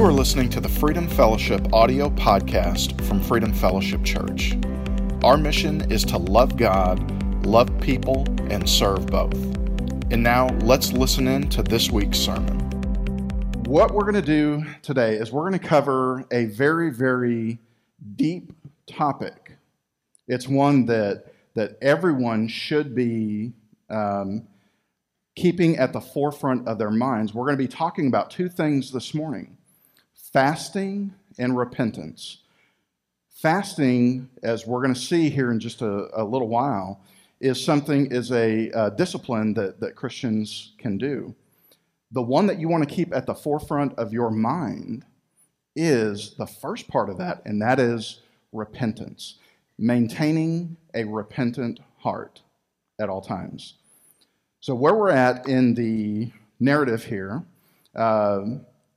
You are listening to the Freedom Fellowship audio podcast from Freedom Fellowship Church. Our mission is to love God, love people, and serve both. And now let's listen in to this week's sermon. What we're going to do today is we're going to cover a very, very deep topic. It's one that that everyone should be um, keeping at the forefront of their minds. We're going to be talking about two things this morning fasting and repentance. Fasting, as we're going to see here in just a, a little while, is something, is a, a discipline that, that Christians can do. The one that you want to keep at the forefront of your mind is the first part of that, and that is repentance. Maintaining a repentant heart at all times. So, where we're at in the narrative here, uh,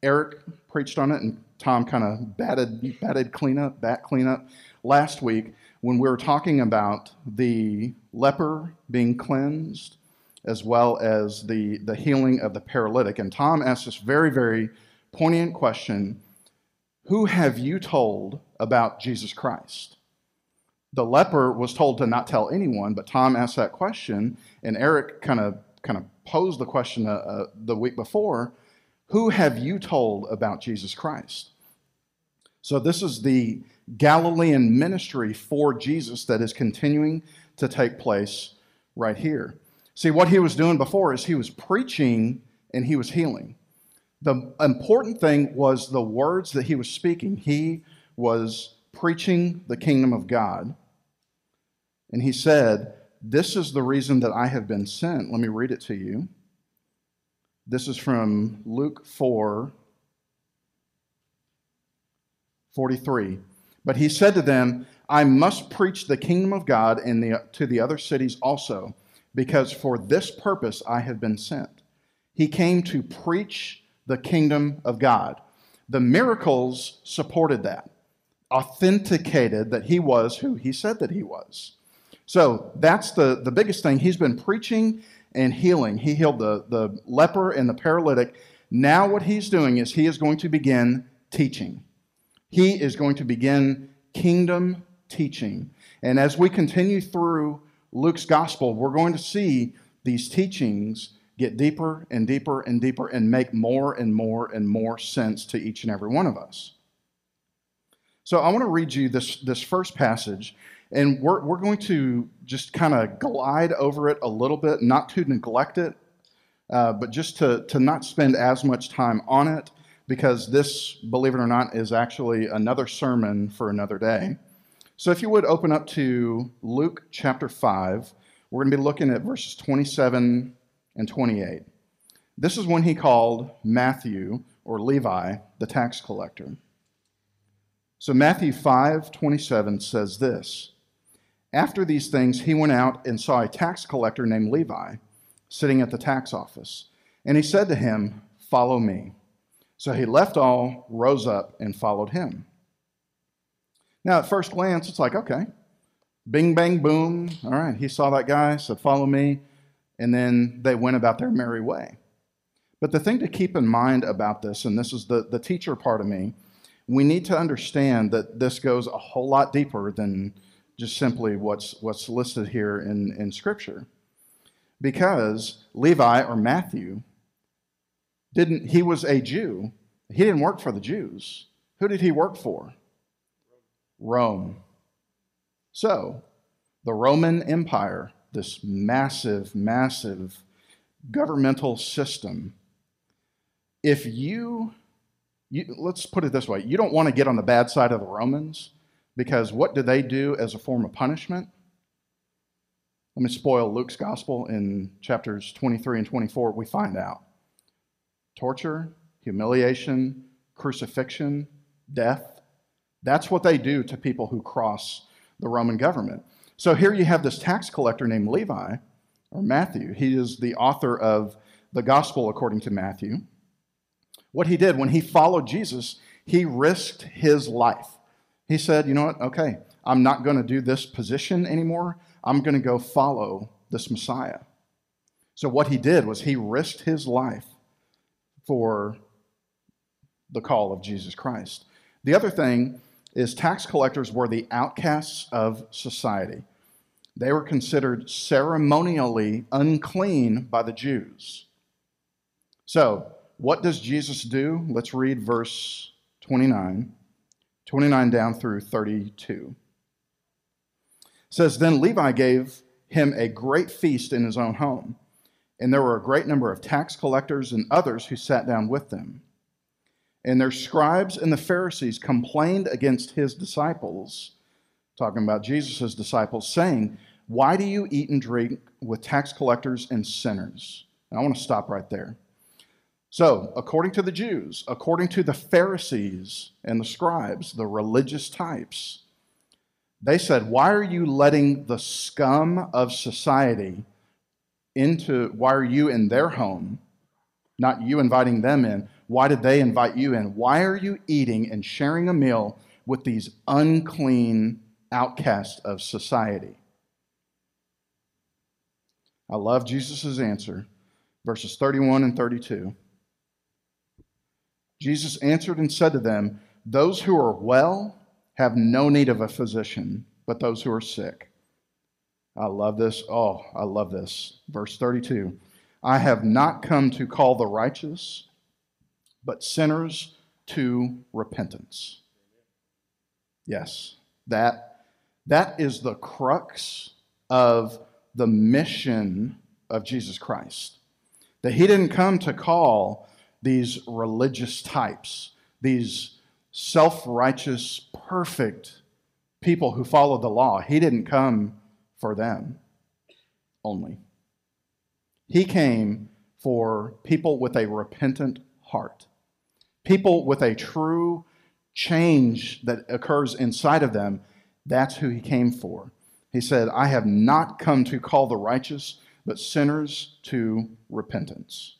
Eric preached on it, and Tom kind of batted, batted cleanup, bat cleanup last week when we were talking about the leper being cleansed as well as the, the healing of the paralytic. And Tom asked this very, very poignant question Who have you told about Jesus Christ? The leper was told to not tell anyone, but Tom asked that question, and Eric kind of kind of posed the question uh, uh, the week before who have you told about Jesus Christ? So, this is the Galilean ministry for Jesus that is continuing to take place right here. See, what he was doing before is he was preaching and he was healing. The important thing was the words that he was speaking. He was preaching the kingdom of God. And he said, This is the reason that I have been sent. Let me read it to you. This is from Luke 4 43. But he said to them, I must preach the kingdom of God in the, to the other cities also, because for this purpose I have been sent. He came to preach the kingdom of God. The miracles supported that, authenticated that he was who he said that he was. So that's the, the biggest thing. He's been preaching and healing. He healed the, the leper and the paralytic. Now, what he's doing is he is going to begin teaching. He is going to begin kingdom teaching. And as we continue through Luke's gospel, we're going to see these teachings get deeper and deeper and deeper and make more and more and more sense to each and every one of us. So I want to read you this, this first passage and we're, we're going to just kind of glide over it a little bit, not to neglect it, uh, but just to, to not spend as much time on it, because this, believe it or not, is actually another sermon for another day. So if you would open up to Luke chapter 5, we're going to be looking at verses 27 and 28. This is when he called Matthew, or Levi, the tax collector. So Matthew 5:27 says this. After these things, he went out and saw a tax collector named Levi sitting at the tax office. And he said to him, Follow me. So he left all, rose up, and followed him. Now, at first glance, it's like, okay, bing, bang, boom. All right, he saw that guy, said, Follow me. And then they went about their merry way. But the thing to keep in mind about this, and this is the, the teacher part of me, we need to understand that this goes a whole lot deeper than just simply what's, what's listed here in, in Scripture. Because Levi or Matthew didn't, he was a Jew. He didn't work for the Jews. Who did he work for? Rome. So, the Roman Empire, this massive, massive governmental system, if you, you let's put it this way, you don't want to get on the bad side of the Romans because what do they do as a form of punishment? Let me spoil Luke's gospel in chapters 23 and 24. We find out torture, humiliation, crucifixion, death. That's what they do to people who cross the Roman government. So here you have this tax collector named Levi, or Matthew. He is the author of the gospel according to Matthew. What he did when he followed Jesus, he risked his life. He said, You know what? Okay, I'm not going to do this position anymore. I'm going to go follow this Messiah. So, what he did was he risked his life for the call of Jesus Christ. The other thing is tax collectors were the outcasts of society. They were considered ceremonially unclean by the Jews. So, what does Jesus do? Let's read verse 29, 29 down through 32. It says, Then Levi gave him a great feast in his own home, and there were a great number of tax collectors and others who sat down with them. And their scribes and the Pharisees complained against his disciples, talking about Jesus' disciples, saying, Why do you eat and drink with tax collectors and sinners? And I want to stop right there. So, according to the Jews, according to the Pharisees and the scribes, the religious types, they said, Why are you letting the scum of society into, why are you in their home? Not you inviting them in. Why did they invite you in? Why are you eating and sharing a meal with these unclean outcasts of society? I love Jesus' answer, verses 31 and 32. Jesus answered and said to them, Those who are well have no need of a physician, but those who are sick. I love this. Oh, I love this. Verse 32 I have not come to call the righteous, but sinners to repentance. Yes, that, that is the crux of the mission of Jesus Christ. That he didn't come to call these religious types, these self righteous, perfect people who follow the law. He didn't come for them only. He came for people with a repentant heart, people with a true change that occurs inside of them. That's who he came for. He said, I have not come to call the righteous, but sinners to repentance.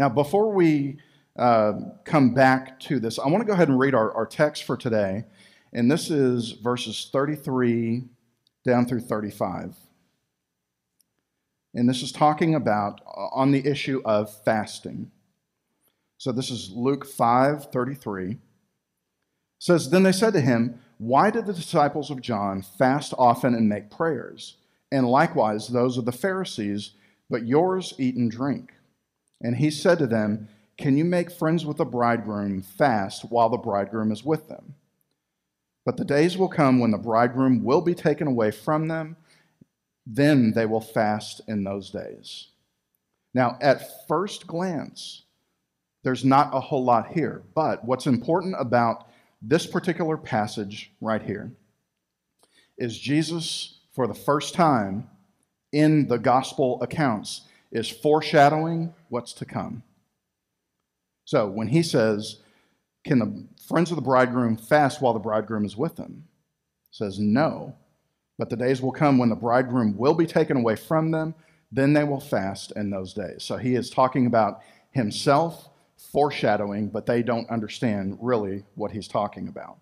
Now, before we uh, come back to this, I want to go ahead and read our, our text for today. And this is verses 33 down through 35. And this is talking about uh, on the issue of fasting. So this is Luke 5 33. It says, Then they said to him, Why did the disciples of John fast often and make prayers? And likewise those of the Pharisees, but yours eat and drink. And he said to them, Can you make friends with the bridegroom fast while the bridegroom is with them? But the days will come when the bridegroom will be taken away from them. Then they will fast in those days. Now, at first glance, there's not a whole lot here. But what's important about this particular passage right here is Jesus, for the first time in the gospel accounts, is foreshadowing what's to come. So when he says, Can the friends of the bridegroom fast while the bridegroom is with them? says, No. But the days will come when the bridegroom will be taken away from them, then they will fast in those days. So he is talking about himself foreshadowing, but they don't understand really what he's talking about.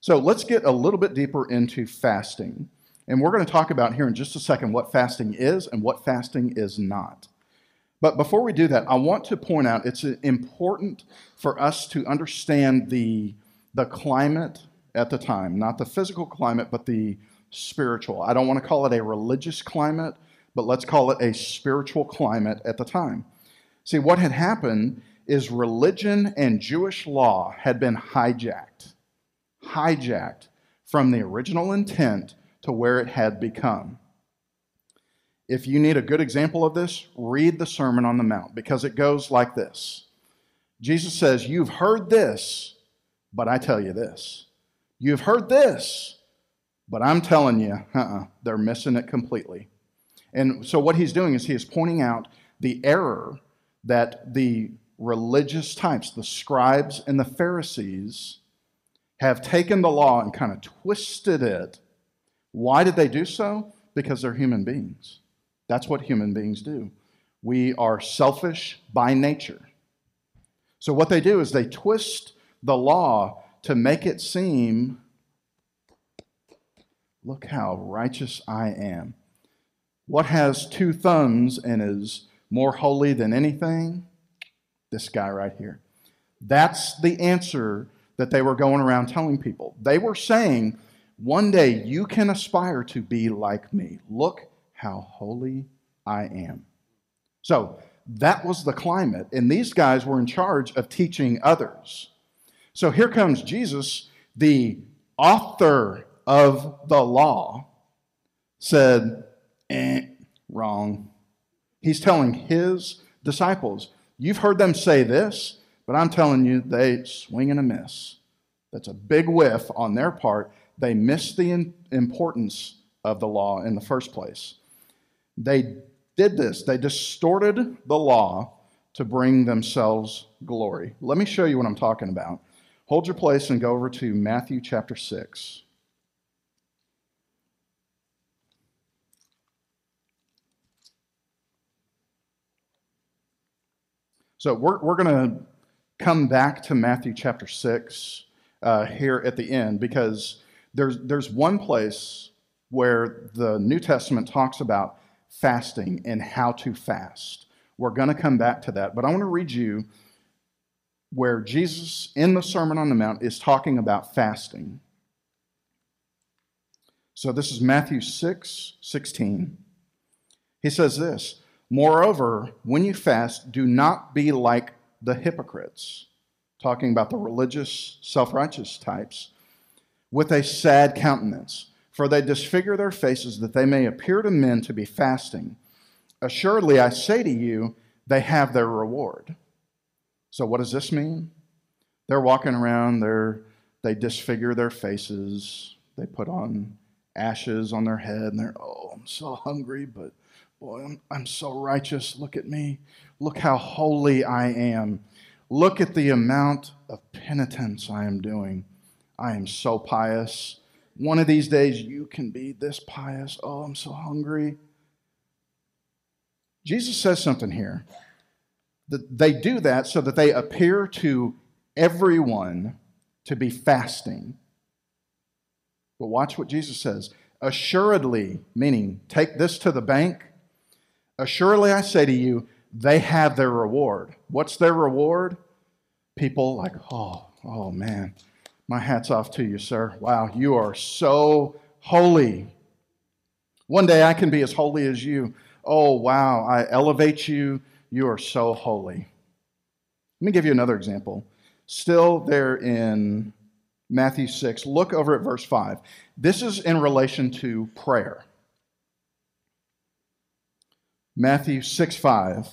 So let's get a little bit deeper into fasting. And we're going to talk about here in just a second what fasting is and what fasting is not. But before we do that, I want to point out it's important for us to understand the, the climate at the time, not the physical climate, but the spiritual. I don't want to call it a religious climate, but let's call it a spiritual climate at the time. See, what had happened is religion and Jewish law had been hijacked, hijacked from the original intent to where it had become. If you need a good example of this, read the Sermon on the Mount because it goes like this Jesus says, You've heard this, but I tell you this. You've heard this, but I'm telling you, uh-uh, they're missing it completely. And so, what he's doing is he is pointing out the error that the religious types, the scribes and the Pharisees, have taken the law and kind of twisted it why did they do so? Because they're human beings. That's what human beings do. We are selfish by nature. So, what they do is they twist the law to make it seem look how righteous I am. What has two thumbs and is more holy than anything? This guy right here. That's the answer that they were going around telling people. They were saying, One day you can aspire to be like me. Look how holy I am. So that was the climate, and these guys were in charge of teaching others. So here comes Jesus, the author of the law, said, eh, wrong. He's telling his disciples, You've heard them say this, but I'm telling you, they swing and a miss. That's a big whiff on their part. They missed the importance of the law in the first place. They did this, they distorted the law to bring themselves glory. Let me show you what I'm talking about. Hold your place and go over to Matthew chapter 6. So we're, we're going to come back to Matthew chapter 6 uh, here at the end because there's, there's one place where the New Testament talks about fasting and how to fast. We're going to come back to that, but I want to read you where Jesus in the Sermon on the Mount is talking about fasting. So this is Matthew 6 16. He says this Moreover, when you fast, do not be like the hypocrites, talking about the religious, self righteous types, with a sad countenance, for they disfigure their faces that they may appear to men to be fasting. Assuredly, I say to you, they have their reward. So, what does this mean? They're walking around, they're, they disfigure their faces, they put on ashes on their head, and they're, oh, I'm so hungry, but Boy, I'm, I'm so righteous. Look at me. Look how holy I am. Look at the amount of penitence I am doing. I am so pious. One of these days, you can be this pious. Oh, I'm so hungry. Jesus says something here. That they do that so that they appear to everyone to be fasting. But watch what Jesus says. Assuredly, meaning take this to the bank Assuredly, I say to you, they have their reward. What's their reward? People like, oh, oh man, my hat's off to you, sir. Wow, you are so holy. One day I can be as holy as you. Oh, wow, I elevate you. You are so holy. Let me give you another example. Still there in Matthew 6, look over at verse 5. This is in relation to prayer. Matthew 6 5.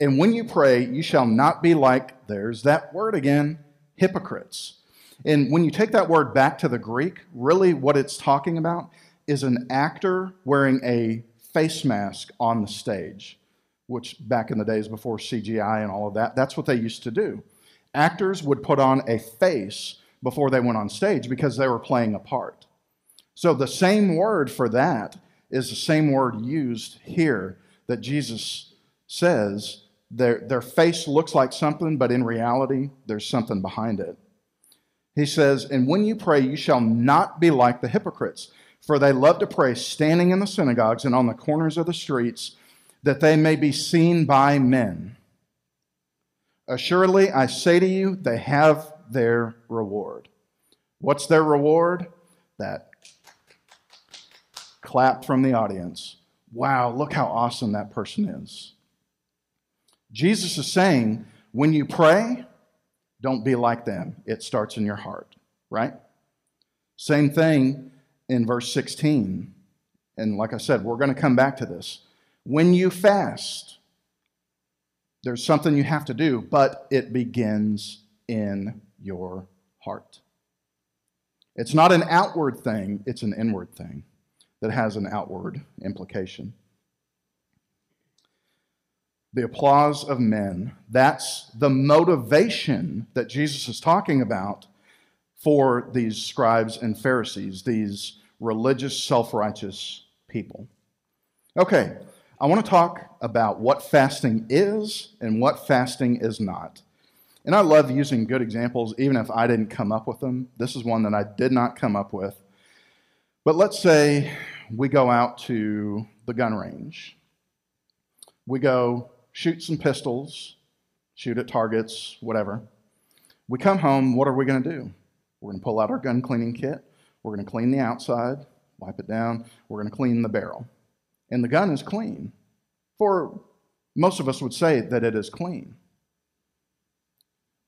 And when you pray, you shall not be like, there's that word again, hypocrites. And when you take that word back to the Greek, really what it's talking about is an actor wearing a face mask on the stage, which back in the days before CGI and all of that, that's what they used to do. Actors would put on a face before they went on stage because they were playing a part. So the same word for that is the same word used here that Jesus says their, their face looks like something, but in reality, there's something behind it. He says, And when you pray, you shall not be like the hypocrites, for they love to pray standing in the synagogues and on the corners of the streets, that they may be seen by men. Assuredly, I say to you, they have their reward. What's their reward? That clap from the audience. Wow, look how awesome that person is. Jesus is saying, when you pray, don't be like them. It starts in your heart, right? Same thing in verse 16. And like I said, we're going to come back to this. When you fast, there's something you have to do, but it begins in your heart. It's not an outward thing, it's an inward thing that has an outward implication. The applause of men, that's the motivation that Jesus is talking about for these scribes and Pharisees, these religious, self righteous people. Okay, I want to talk about what fasting is and what fasting is not. And I love using good examples, even if I didn't come up with them. This is one that I did not come up with. But let's say we go out to the gun range. We go shoot some pistols, shoot at targets, whatever. We come home, what are we going to do? We're going to pull out our gun cleaning kit. We're going to clean the outside, wipe it down. We're going to clean the barrel. And the gun is clean. For most of us would say that it is clean.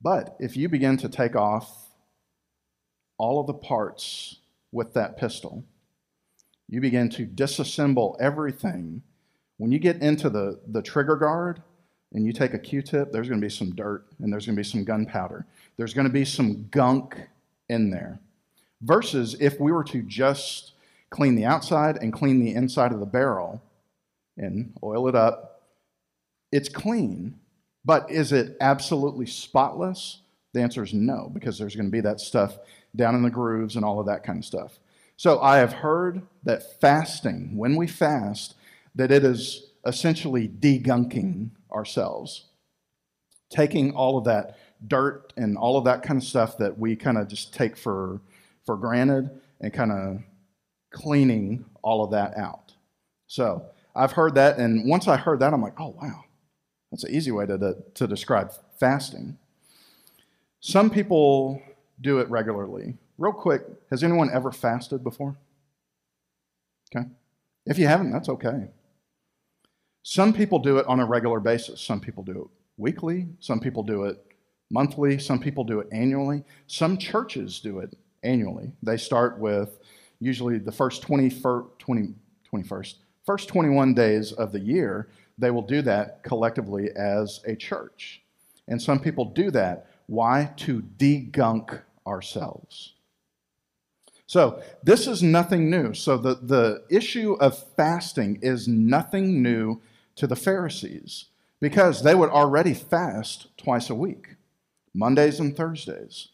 But if you begin to take off all of the parts with that pistol, you begin to disassemble everything. When you get into the, the trigger guard and you take a Q tip, there's going to be some dirt and there's going to be some gunpowder. There's going to be some gunk in there. Versus if we were to just clean the outside and clean the inside of the barrel and oil it up, it's clean. But is it absolutely spotless? The answer is no, because there's going to be that stuff down in the grooves and all of that kind of stuff. So I have heard that fasting, when we fast, that it is essentially degunking ourselves, taking all of that dirt and all of that kind of stuff that we kind of just take for, for granted and kind of cleaning all of that out. So I've heard that, and once I heard that, I'm like, oh, wow, that's an easy way to, to, to describe fasting. Some people do it regularly. Real quick, has anyone ever fasted before? Okay. If you haven't, that's okay. Some people do it on a regular basis. Some people do it weekly. Some people do it monthly. Some people do it annually. Some churches do it annually. They start with usually the first 20, 20, 21st, first 21 days of the year. They will do that collectively as a church. And some people do that. Why? To degunk ourselves. So, this is nothing new. So, the, the issue of fasting is nothing new to the Pharisees because they would already fast twice a week, Mondays and Thursdays.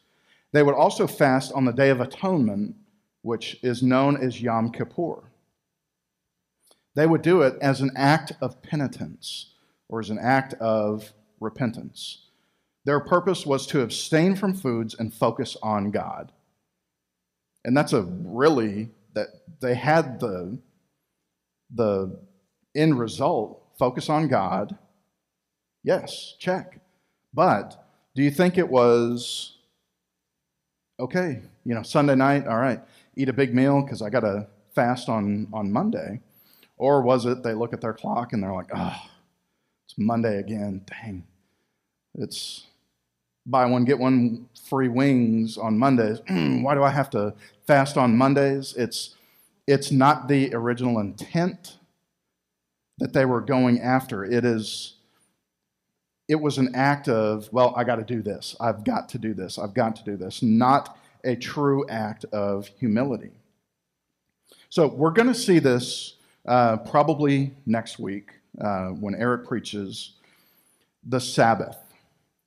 They would also fast on the Day of Atonement, which is known as Yom Kippur. They would do it as an act of penitence or as an act of repentance. Their purpose was to abstain from foods and focus on God. And that's a really that they had the the end result, focus on God. Yes, check. But do you think it was okay, you know, Sunday night, all right, eat a big meal because I got to fast on, on Monday? Or was it they look at their clock and they're like, oh, it's Monday again. Dang. It's buy one, get one free wings on Mondays. Why do I have to fast on Mondays? It's, it's not the original intent that they were going after. It is it was an act of, well, I got to do this. I've got to do this. I've got to do this. Not a true act of humility. So we're going to see this uh, probably next week uh, when Eric preaches the Sabbath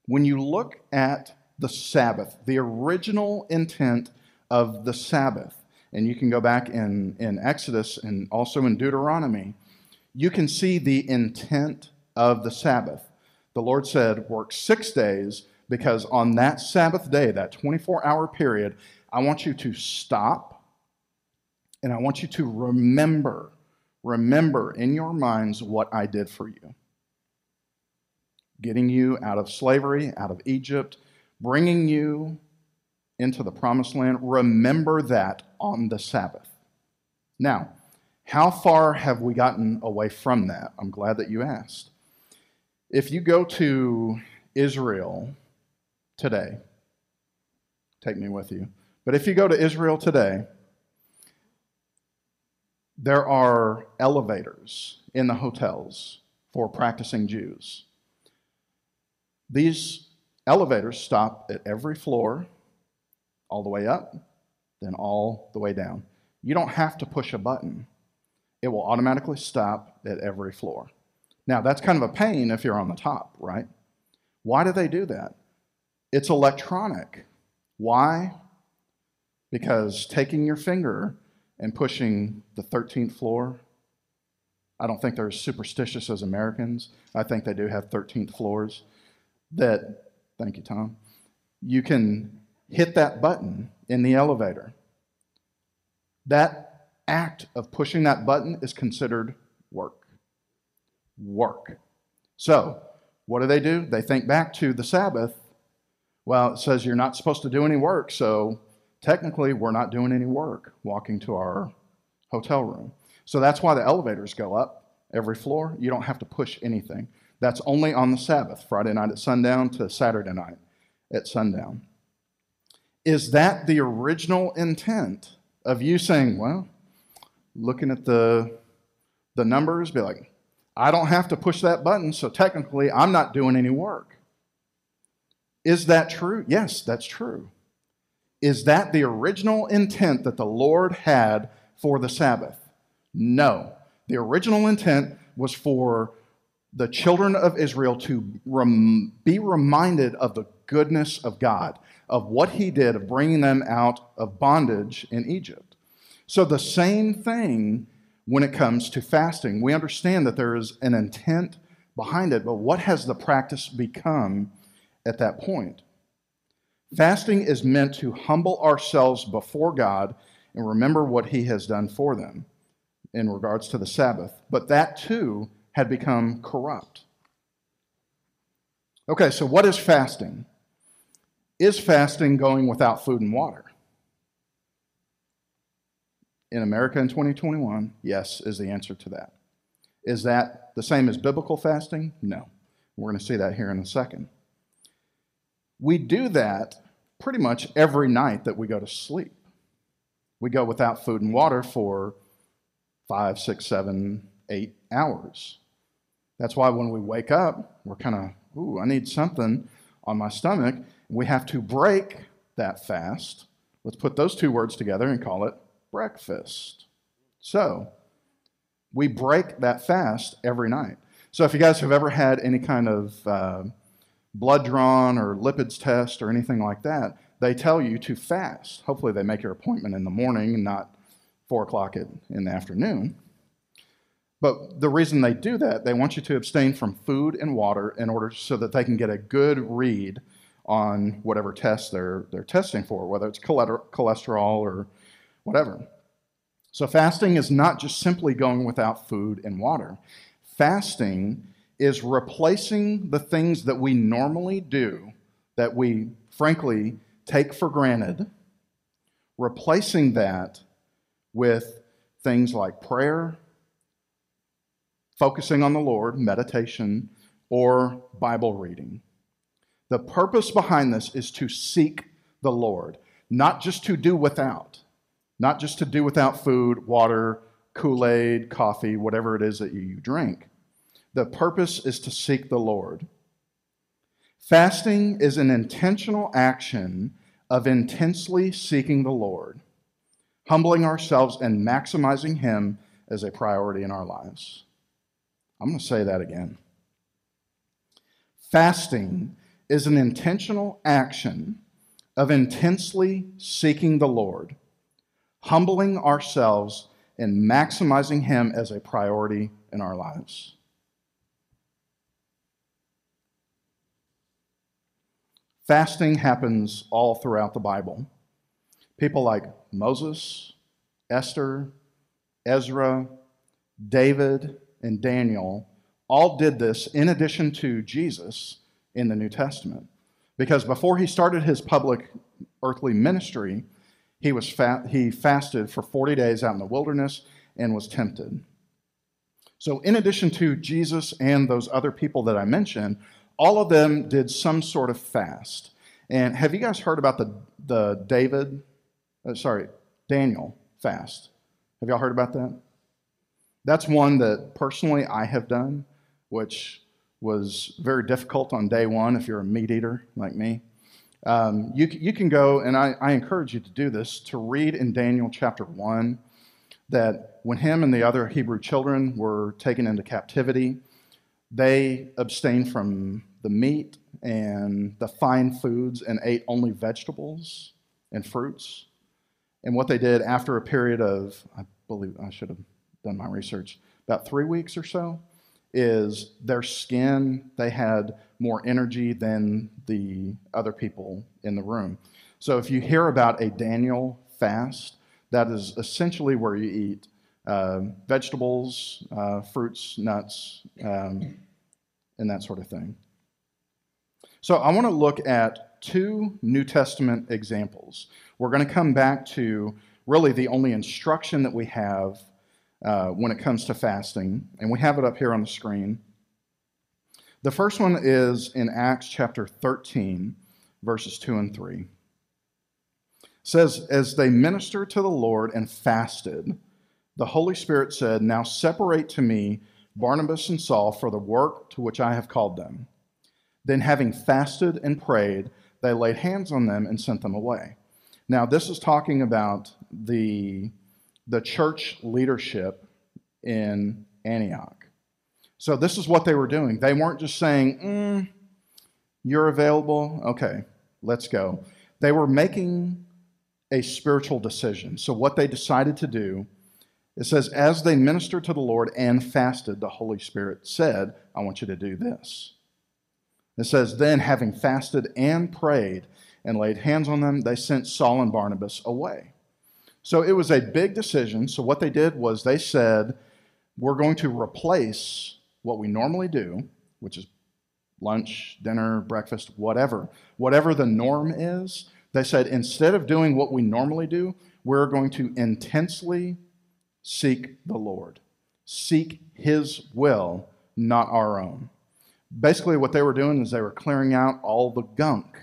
when you look at the Sabbath, the original intent of the Sabbath, and you can go back in, in Exodus and also in Deuteronomy, you can see the intent of the Sabbath. The Lord said, Work six days, because on that Sabbath day, that 24 hour period, I want you to stop and I want you to remember, remember in your minds what I did for you getting you out of slavery, out of Egypt, bringing you into the promised land. Remember that on the Sabbath. Now, how far have we gotten away from that? I'm glad that you asked. If you go to Israel today, take me with you, but if you go to Israel today, there are elevators in the hotels for practicing Jews. These elevators stop at every floor, all the way up, then all the way down. You don't have to push a button, it will automatically stop at every floor. Now, that's kind of a pain if you're on the top, right? Why do they do that? It's electronic. Why? Because taking your finger and pushing the 13th floor, I don't think they're as superstitious as Americans. I think they do have 13th floors that, thank you, Tom, you can hit that button in the elevator. That act of pushing that button is considered work. Work. So, what do they do? They think back to the Sabbath. Well, it says you're not supposed to do any work, so technically we're not doing any work walking to our hotel room. So that's why the elevators go up every floor. You don't have to push anything. That's only on the Sabbath, Friday night at sundown to Saturday night at sundown. Is that the original intent of you saying, well, looking at the, the numbers, be like, I don't have to push that button, so technically I'm not doing any work? Is that true? Yes, that's true. Is that the original intent that the Lord had for the Sabbath? No. The original intent was for the children of Israel to rem- be reminded of the goodness of God, of what He did of bringing them out of bondage in Egypt. So, the same thing when it comes to fasting. We understand that there is an intent behind it, but what has the practice become at that point? Fasting is meant to humble ourselves before God and remember what He has done for them in regards to the Sabbath. But that too had become corrupt. Okay, so what is fasting? Is fasting going without food and water? In America in 2021, yes, is the answer to that. Is that the same as biblical fasting? No. We're going to see that here in a second. We do that pretty much every night that we go to sleep. We go without food and water for five, six, seven, eight hours. That's why when we wake up, we're kind of, ooh, I need something on my stomach. We have to break that fast. Let's put those two words together and call it breakfast. So, we break that fast every night. So, if you guys have ever had any kind of uh, blood drawn or lipids test or anything like that, they tell you to fast. Hopefully, they make your appointment in the morning not four o'clock in the afternoon. But the reason they do that, they want you to abstain from food and water in order so that they can get a good read on whatever test they're, they're testing for, whether it's cholesterol or whatever. So, fasting is not just simply going without food and water. Fasting is replacing the things that we normally do, that we frankly take for granted, replacing that with things like prayer, focusing on the Lord, meditation, or Bible reading. The purpose behind this is to seek the Lord, not just to do without, not just to do without food, water, Kool Aid, coffee, whatever it is that you drink. The purpose is to seek the Lord. Fasting is an intentional action of intensely seeking the Lord, humbling ourselves and maximizing Him as a priority in our lives. I'm going to say that again. Fasting is an intentional action of intensely seeking the Lord, humbling ourselves, and maximizing Him as a priority in our lives. Fasting happens all throughout the Bible. People like Moses, Esther, Ezra, David, and Daniel all did this in addition to Jesus in the New Testament. Because before he started his public earthly ministry, he, was fa- he fasted for 40 days out in the wilderness and was tempted. So, in addition to Jesus and those other people that I mentioned, all of them did some sort of fast. And have you guys heard about the, the David, uh, sorry, Daniel fast? Have y'all heard about that? That's one that personally I have done, which was very difficult on day one if you're a meat eater like me. Um, you, you can go, and I, I encourage you to do this, to read in Daniel chapter 1 that when him and the other Hebrew children were taken into captivity, they abstained from the meat and the fine foods and ate only vegetables and fruits. And what they did after a period of, I believe I should have done my research, about three weeks or so, is their skin, they had more energy than the other people in the room. So if you hear about a Daniel fast, that is essentially where you eat uh, vegetables, uh, fruits, nuts, um, and that sort of thing. So I want to look at two New Testament examples. We're going to come back to really the only instruction that we have uh, when it comes to fasting, and we have it up here on the screen. The first one is in Acts chapter 13, verses 2 and 3. It says, As they ministered to the Lord and fasted, the Holy Spirit said, Now separate to me Barnabas and Saul for the work to which I have called them. Then, having fasted and prayed, they laid hands on them and sent them away. Now, this is talking about the, the church leadership in Antioch. So this is what they were doing. They weren't just saying, mm, You're available. Okay, let's go. They were making a spiritual decision. So what they decided to do, it says, As they ministered to the Lord and fasted, the Holy Spirit said, I want you to do this. It says, Then having fasted and prayed and laid hands on them, they sent Saul and Barnabas away. So it was a big decision. So what they did was they said, We're going to replace what we normally do, which is lunch, dinner, breakfast, whatever, whatever the norm is, they said instead of doing what we normally do, we're going to intensely seek the Lord, seek His will, not our own. Basically, what they were doing is they were clearing out all the gunk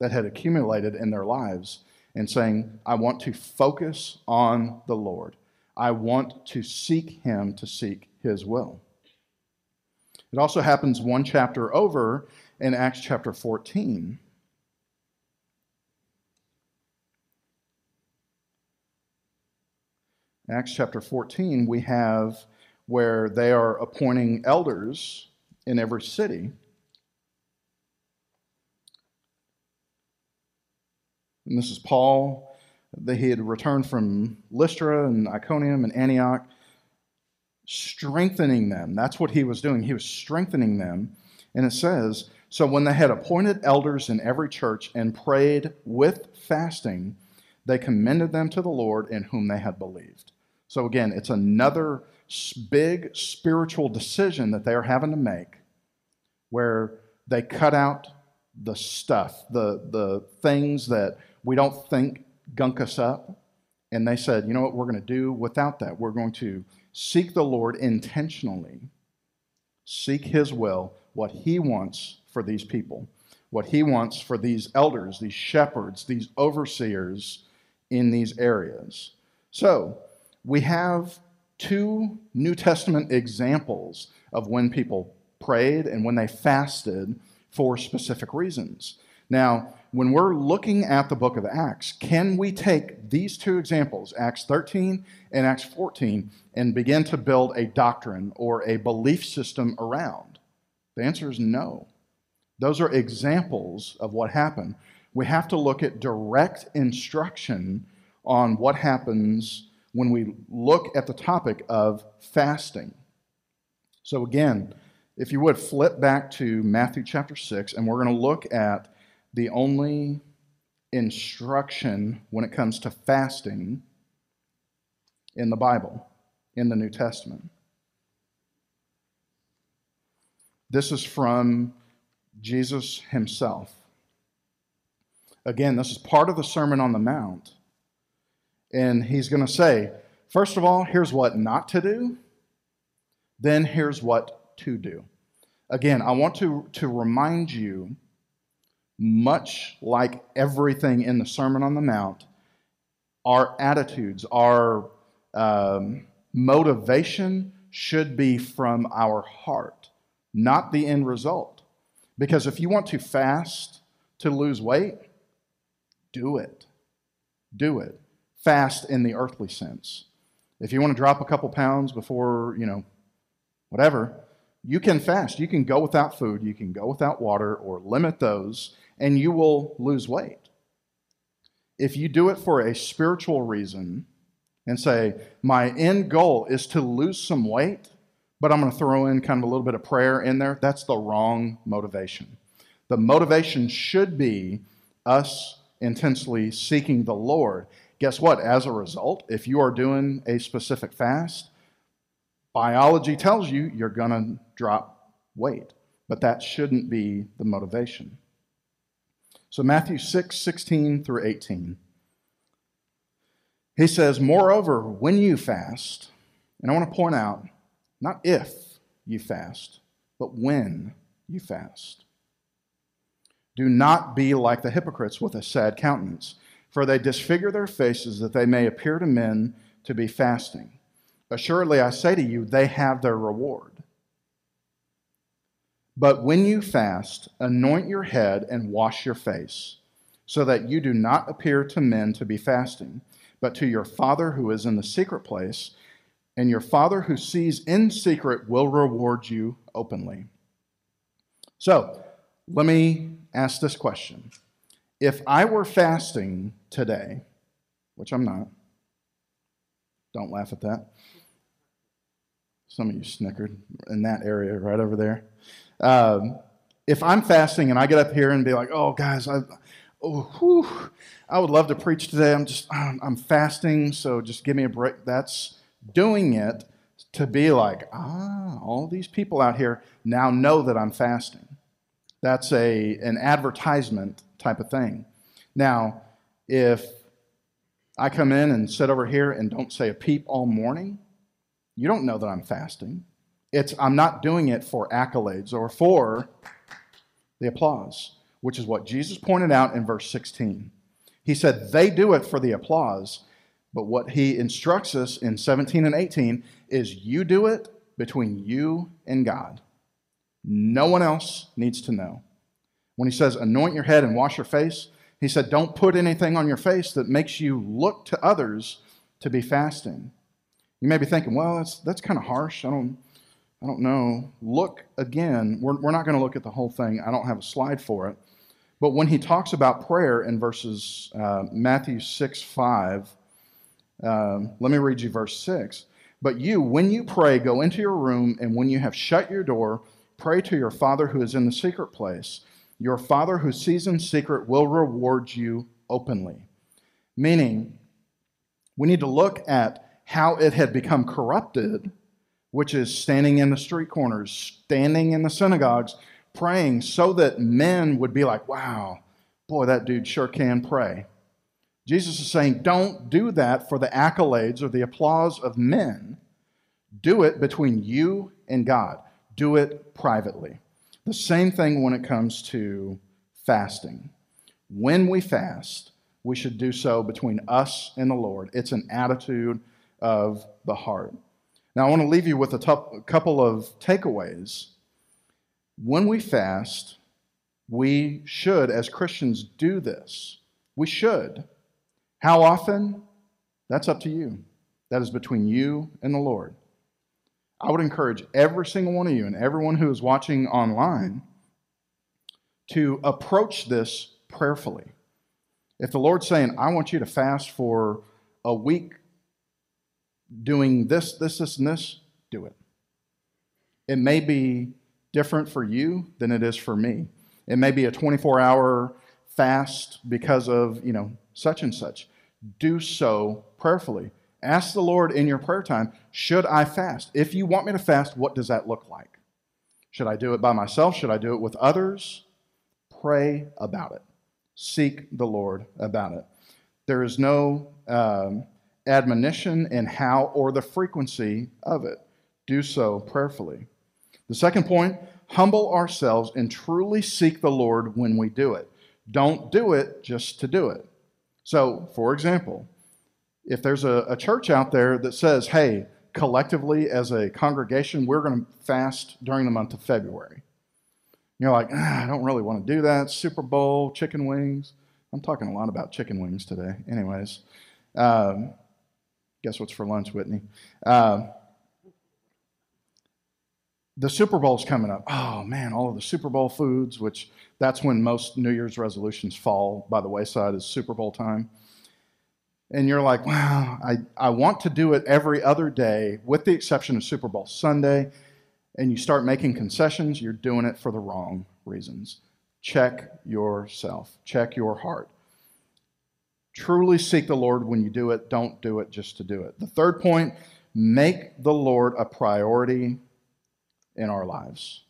that had accumulated in their lives and saying, I want to focus on the Lord. I want to seek Him to seek His will. It also happens one chapter over in Acts chapter 14. Acts chapter 14, we have where they are appointing elders in every city. And this is Paul. That he had returned from Lystra and Iconium and Antioch strengthening them. That's what he was doing. He was strengthening them. And it says, So when they had appointed elders in every church and prayed with fasting, they commended them to the Lord in whom they had believed. So again, it's another big spiritual decision that they are having to make where they cut out the stuff, the, the things that we don't think gunk us up. And they said, you know what, we're going to do without that. We're going to Seek the Lord intentionally. Seek His will, what He wants for these people, what He wants for these elders, these shepherds, these overseers in these areas. So, we have two New Testament examples of when people prayed and when they fasted for specific reasons. Now, when we're looking at the book of Acts, can we take these two examples, Acts 13 and Acts 14, and begin to build a doctrine or a belief system around? The answer is no. Those are examples of what happened. We have to look at direct instruction on what happens when we look at the topic of fasting. So, again, if you would flip back to Matthew chapter 6, and we're going to look at the only instruction when it comes to fasting in the Bible, in the New Testament. This is from Jesus himself. Again, this is part of the Sermon on the Mount. And he's going to say, first of all, here's what not to do, then here's what to do. Again, I want to, to remind you much like everything in the Sermon on the Mount, our attitudes, our um, motivation should be from our heart, not the end result. Because if you want to fast to lose weight, do it. Do it. Fast in the earthly sense. If you want to drop a couple pounds before, you know, whatever, you can fast. You can go without food, you can go without water, or limit those and you will lose weight. If you do it for a spiritual reason and say, my end goal is to lose some weight, but I'm going to throw in kind of a little bit of prayer in there, that's the wrong motivation. The motivation should be us intensely seeking the Lord. Guess what? As a result, if you are doing a specific fast, biology tells you you're going to drop weight. but that shouldn't be the motivation. So, Matthew 6, 16 through 18. He says, Moreover, when you fast, and I want to point out, not if you fast, but when you fast. Do not be like the hypocrites with a sad countenance, for they disfigure their faces that they may appear to men to be fasting. Assuredly, I say to you, they have their reward. But when you fast, anoint your head and wash your face, so that you do not appear to men to be fasting, but to your Father who is in the secret place, and your Father who sees in secret will reward you openly. So, let me ask this question. If I were fasting today, which I'm not, don't laugh at that. Some of you snickered in that area right over there. Um, if I'm fasting and I get up here and be like, oh, guys, I, oh, whew, I would love to preach today. I'm just, I'm, I'm fasting, so just give me a break. That's doing it to be like, ah, all these people out here now know that I'm fasting. That's a, an advertisement type of thing. Now, if I come in and sit over here and don't say a peep all morning, you don't know that I'm fasting. It's I'm not doing it for accolades or for the applause, which is what Jesus pointed out in verse 16. He said they do it for the applause, but what he instructs us in 17 and 18 is you do it between you and God. No one else needs to know. When he says anoint your head and wash your face, he said don't put anything on your face that makes you look to others to be fasting. You may be thinking, well, that's, that's kind of harsh. I don't, I don't know. Look again. We're, we're not going to look at the whole thing. I don't have a slide for it. But when he talks about prayer in verses uh, Matthew 6 5, um, let me read you verse 6. But you, when you pray, go into your room, and when you have shut your door, pray to your Father who is in the secret place. Your Father who sees in secret will reward you openly. Meaning, we need to look at how it had become corrupted which is standing in the street corners, standing in the synagogues, praying so that men would be like, wow, boy, that dude sure can pray. Jesus is saying, don't do that for the accolades or the applause of men. Do it between you and God. Do it privately. The same thing when it comes to fasting. When we fast, we should do so between us and the Lord. It's an attitude of the heart. Now, I want to leave you with a couple of takeaways. When we fast, we should, as Christians, do this. We should. How often? That's up to you. That is between you and the Lord. I would encourage every single one of you and everyone who is watching online to approach this prayerfully. If the Lord's saying, I want you to fast for a week doing this, this, this, and this, do it. It may be different for you than it is for me. It may be a 24 hour fast because of, you know, such and such. Do so prayerfully. Ask the Lord in your prayer time, should I fast? If you want me to fast, what does that look like? Should I do it by myself? Should I do it with others? Pray about it. Seek the Lord about it. There is no um, admonition and how or the frequency of it. Do so prayerfully. The second point humble ourselves and truly seek the Lord when we do it. Don't do it just to do it. So, for example, if there's a, a church out there that says, hey, collectively as a congregation, we're going to fast during the month of February. You're like, ah, I don't really want to do that. Super Bowl, chicken wings. I'm talking a lot about chicken wings today. Anyways, um, Guess what's for lunch, Whitney? Uh, the Super Bowl's coming up. Oh man, all of the Super Bowl foods, which that's when most New Year's resolutions fall by the wayside, is Super Bowl time. And you're like, wow, I, I want to do it every other day, with the exception of Super Bowl Sunday. And you start making concessions, you're doing it for the wrong reasons. Check yourself, check your heart. Truly seek the Lord when you do it. Don't do it just to do it. The third point make the Lord a priority in our lives.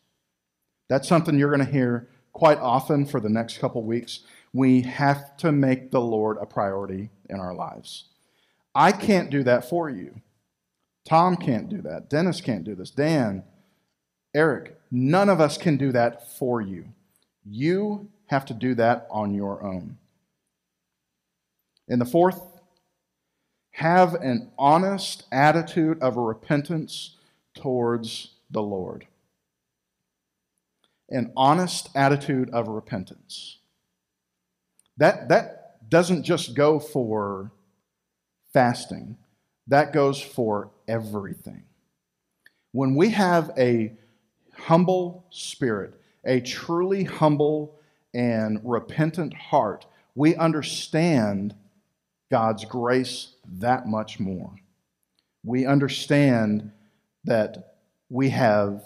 That's something you're going to hear quite often for the next couple weeks. We have to make the Lord a priority in our lives. I can't do that for you. Tom can't do that. Dennis can't do this. Dan, Eric, none of us can do that for you. You have to do that on your own. And the fourth, have an honest attitude of repentance towards the Lord. An honest attitude of repentance. That, that doesn't just go for fasting, that goes for everything. When we have a humble spirit, a truly humble and repentant heart, we understand God's grace that much more. We understand that we have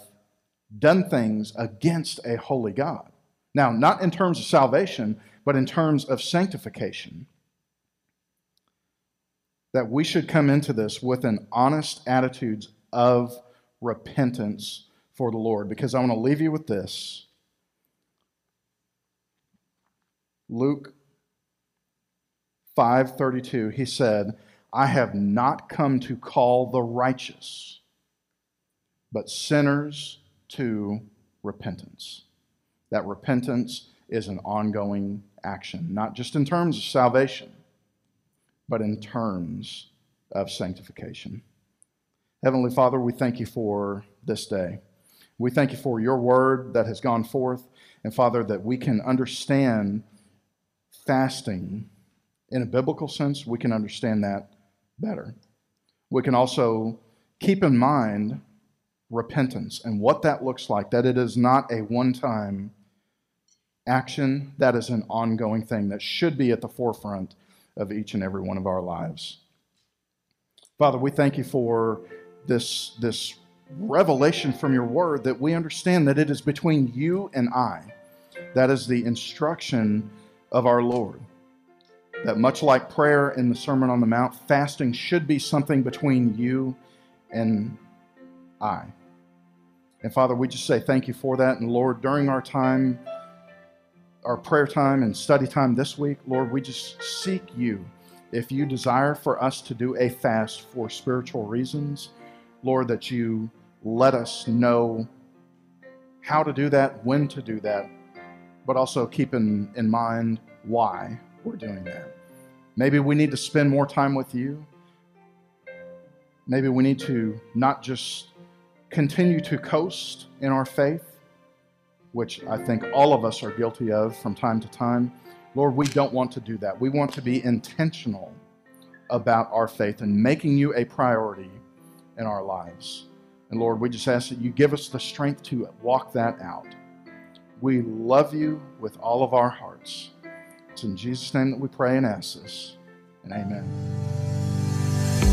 done things against a holy God. Now, not in terms of salvation, but in terms of sanctification. That we should come into this with an honest attitude of repentance for the Lord. Because I want to leave you with this. Luke 5:32 he said, "I have not come to call the righteous, but sinners to repentance." That repentance is an ongoing action, not just in terms of salvation, but in terms of sanctification. Heavenly Father, we thank you for this day. We thank you for your word that has gone forth, and Father, that we can understand fasting in a biblical sense, we can understand that better. We can also keep in mind repentance and what that looks like, that it is not a one time action, that is an ongoing thing that should be at the forefront of each and every one of our lives. Father, we thank you for this, this revelation from your word that we understand that it is between you and I. That is the instruction of our Lord that much like prayer in the Sermon on the Mount, fasting should be something between you and I. And Father, we just say thank you for that. And Lord, during our time, our prayer time and study time this week, Lord, we just seek you. If you desire for us to do a fast for spiritual reasons, Lord, that you let us know how to do that, when to do that, but also keep in, in mind why we're doing that. Maybe we need to spend more time with you. Maybe we need to not just continue to coast in our faith, which I think all of us are guilty of from time to time. Lord, we don't want to do that. We want to be intentional about our faith and making you a priority in our lives. And Lord, we just ask that you give us the strength to walk that out. We love you with all of our hearts. It's in Jesus' name that we pray and ask this. And amen.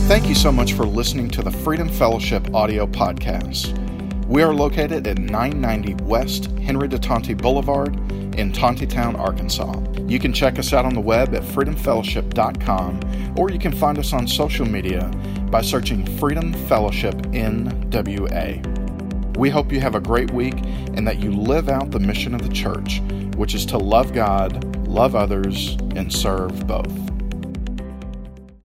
Thank you so much for listening to the Freedom Fellowship audio podcast. We are located at 990 West Henry de Tonti Boulevard in Tontitown, Arkansas. You can check us out on the web at freedomfellowship.com or you can find us on social media by searching Freedom Fellowship NWA. We hope you have a great week and that you live out the mission of the church, which is to love God love others, and serve both.